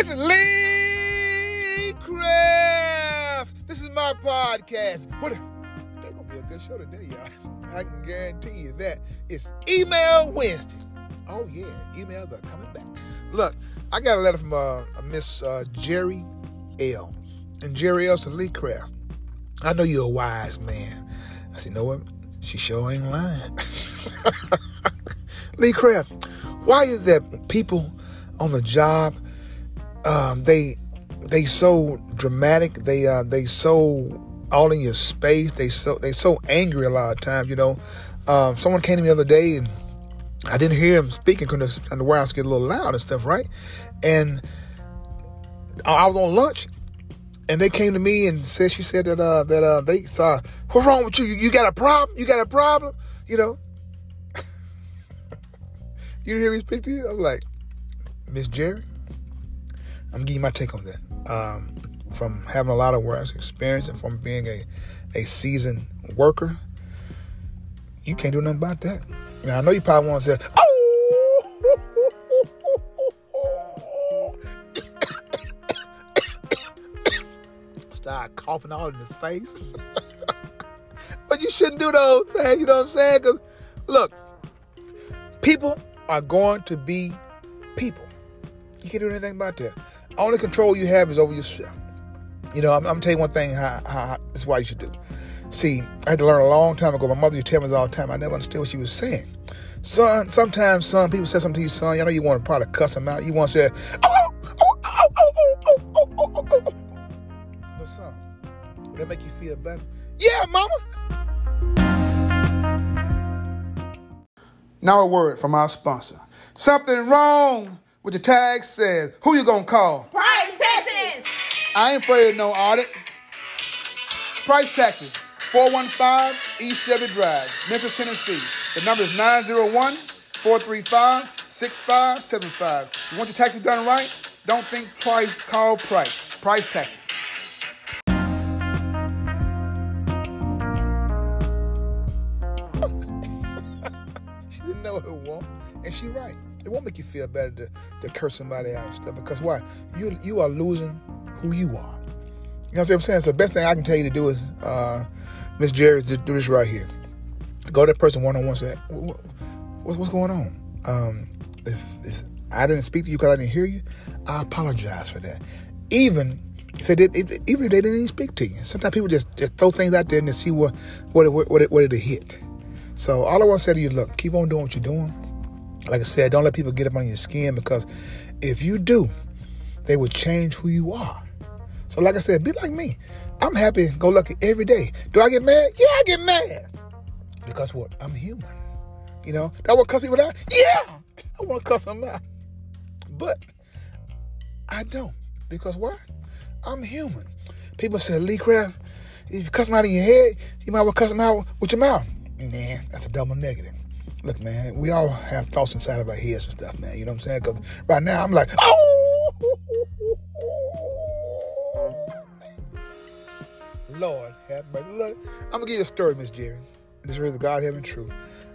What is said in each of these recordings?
This is Lee Craft. This is my podcast. What if that's gonna be a good show today, y'all? I can guarantee you that. It's Email Wednesday. Oh yeah, emails are coming back. Look, I got a letter from uh, Miss uh, Jerri L. And Jerri L. said, Lee Craft, I know you're a wise man. I said, you know what? She sure ain't lying. Lee Craft, why is that people on the job um, they they so dramatic. They uh, they so all in your space. They so they so angry a lot of times. You know, um, someone came to me the other day and I didn't hear him speaking because the warehouse get a little loud and stuff, right? And I was on lunch, and they came to me and said she said that uh, that uh, they saw what's wrong with you? you? Got a problem? You got a problem? You know. you didn't hear me speak to you? I'm like, Miss Jerri, I'm giving my take on that. Um, from having a lot of work experience and from being a, a seasoned worker, you can't do nothing about that. Now I know you probably want to say, "Oh." Start coughing all in the face. but you shouldn't do those things, you know what I'm saying? Because, look, people are going to be people. You can't do anything about that. Only control you have is over yourself. You know, I'm, I'm telling you one thing. How, how, how, this is why you should do. See, I had to learn a long time ago. My mother used to tell me all the time. I never understood what she was saying. Son, sometimes, son, people say something to you, son. You know, you want to probably cuss them out. You want to say, oh, oh, oh, oh, oh, oh, oh, oh, oh, oh, oh. But son, would that make you feel better? Yeah, mama. Now a word from our sponsor. Something wrong with the tag says, who you gonna call? Price taxes. I ain't afraid of no audit. Price taxes, 415 East Chevy Drive, Memphis, Tennessee. The number is 901 435 6575. You want your taxes done right? Don't think twice, call price. Price taxes. she didn't know who won, and she right. It won't make you feel better to, to curse somebody out and stuff because why? You you are losing who you are. You know what I'm saying? So the best thing I can tell you to do is, uh, Miss Jerri, is to do this right here. Go to that person one on one. Say, what's what's going on? Um, if, if I didn't speak to you because I didn't hear you, I apologize for that. Even they did, even if they didn't even speak to you, sometimes people just, just throw things out there and see what what it, what it, what it hit. So all I want to say to you, look, keep on doing what you're doing. Like I said, don't let people get up on your skin because if you do, they will change who you are. So like I said, be like me. I'm happy, go lucky every day. Do I get mad? Yeah, I get mad. Because what? I'm human. You know, do I want to cuss people out? Yeah, I want to cuss them out. But I don't. Because why? I'm human. People say, Lee Craft, if you cuss them out in your head, you might want to cuss them out with your mouth. Nah, that's a double negative. Look, man, we all have thoughts inside of our heads and stuff, man. You know what I'm saying? Because right now I'm like, oh, Lord have mercy. Look, I'm gonna give you a story, Miss Jerri. This is God having truth.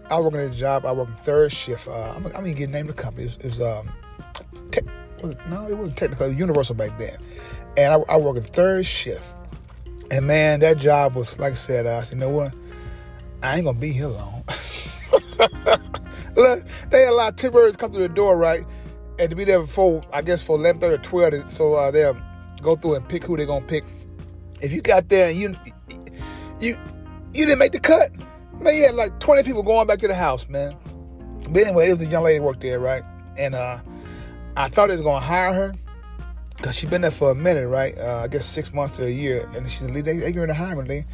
I was working at a job. I worked third shift. Uh, I'm, I'm gonna get name of the company. It was, it was um, te- was it, no, it wasn't technical. Was Universal back then. And I, I worked in third shift. And man, that job was like I said. Uh, I said, you know what? I ain't gonna be here long. Look, they had a lot of temporaries come through the door, right? And to be there before, I guess, for 11, 30, 12, so uh, they'll go through and pick who they're gonna pick. If you got there and you you you didn't make the cut, man, you had like 20 people going back to the house, man. But anyway, it was a young lady worked there, right? And uh, I thought they was gonna hire her because she's been there for a minute, right? Uh, I guess six months to a year, and she's "Lee, they, they going to hire me, Lee."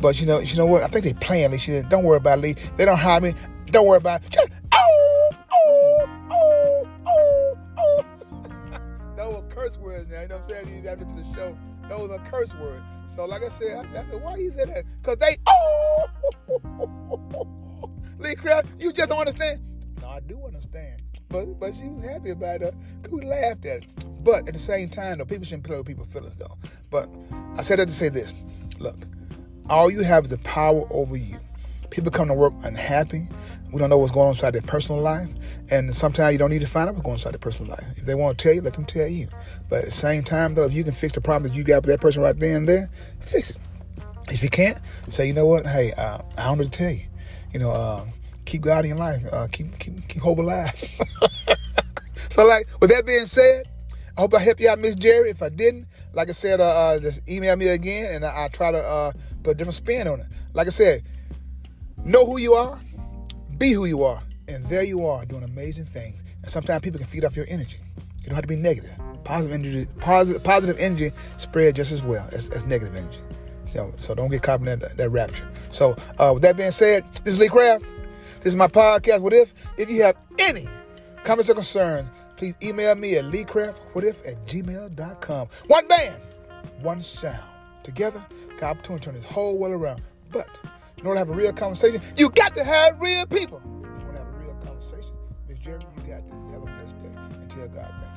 But you know, you know what? I think they playing. Lee. She said, "Don't worry about it, Lee. They don't hire me. Don't worry about it." Oh, oh, oh, oh, oh. Those were curse words now. You know what I'm saying? You got to the show. Those are curse words. So, like I said, I, I said, why you say that? Because they, oh, Lee Craft, you just don't understand. No, I do understand. But but she was happy about it. We laughed at it. But at the same time, though, people shouldn't play with people's feelings, though. But I said that to say this. Look, all you have is the power over you. People come to work unhappy, We don't know what's going on inside their personal life. And sometimes you don't need to find out what's going on inside their personal life. If they want to tell you, let them tell you. But at the same time, though, if you can fix the problem that you got with that person right there and there, fix it. If you can't, say, you know what? Hey, uh, I don't know to tell you. You know, uh, keep God in life. Uh, keep keep keep hope alive. so, like with that being said, I hope I helped you out, Miss Jerri. If I didn't, like I said, uh, uh, just email me again, and I, will try to uh, put a different spin on it. Like I said, know who you are, be who you are, and there you are doing amazing things. And sometimes people can feed off your energy. You don't have to be negative. Positive energy, positive, positive energy spread just as well as, as negative energy. So, so don't get caught in that, that rapture. So, uh, with that being said, this is Lee Craft. This is my podcast. What if? If you have any comments or concerns, please email me at leecraftwhatif at gmail.com. One band, one sound. Together, got opportunity to turn this whole world around. But in order to have a real conversation, you got to have real people. You want to have a real conversation, Miss Jeremy, you got this. Have a blessed day. Until God, thank you.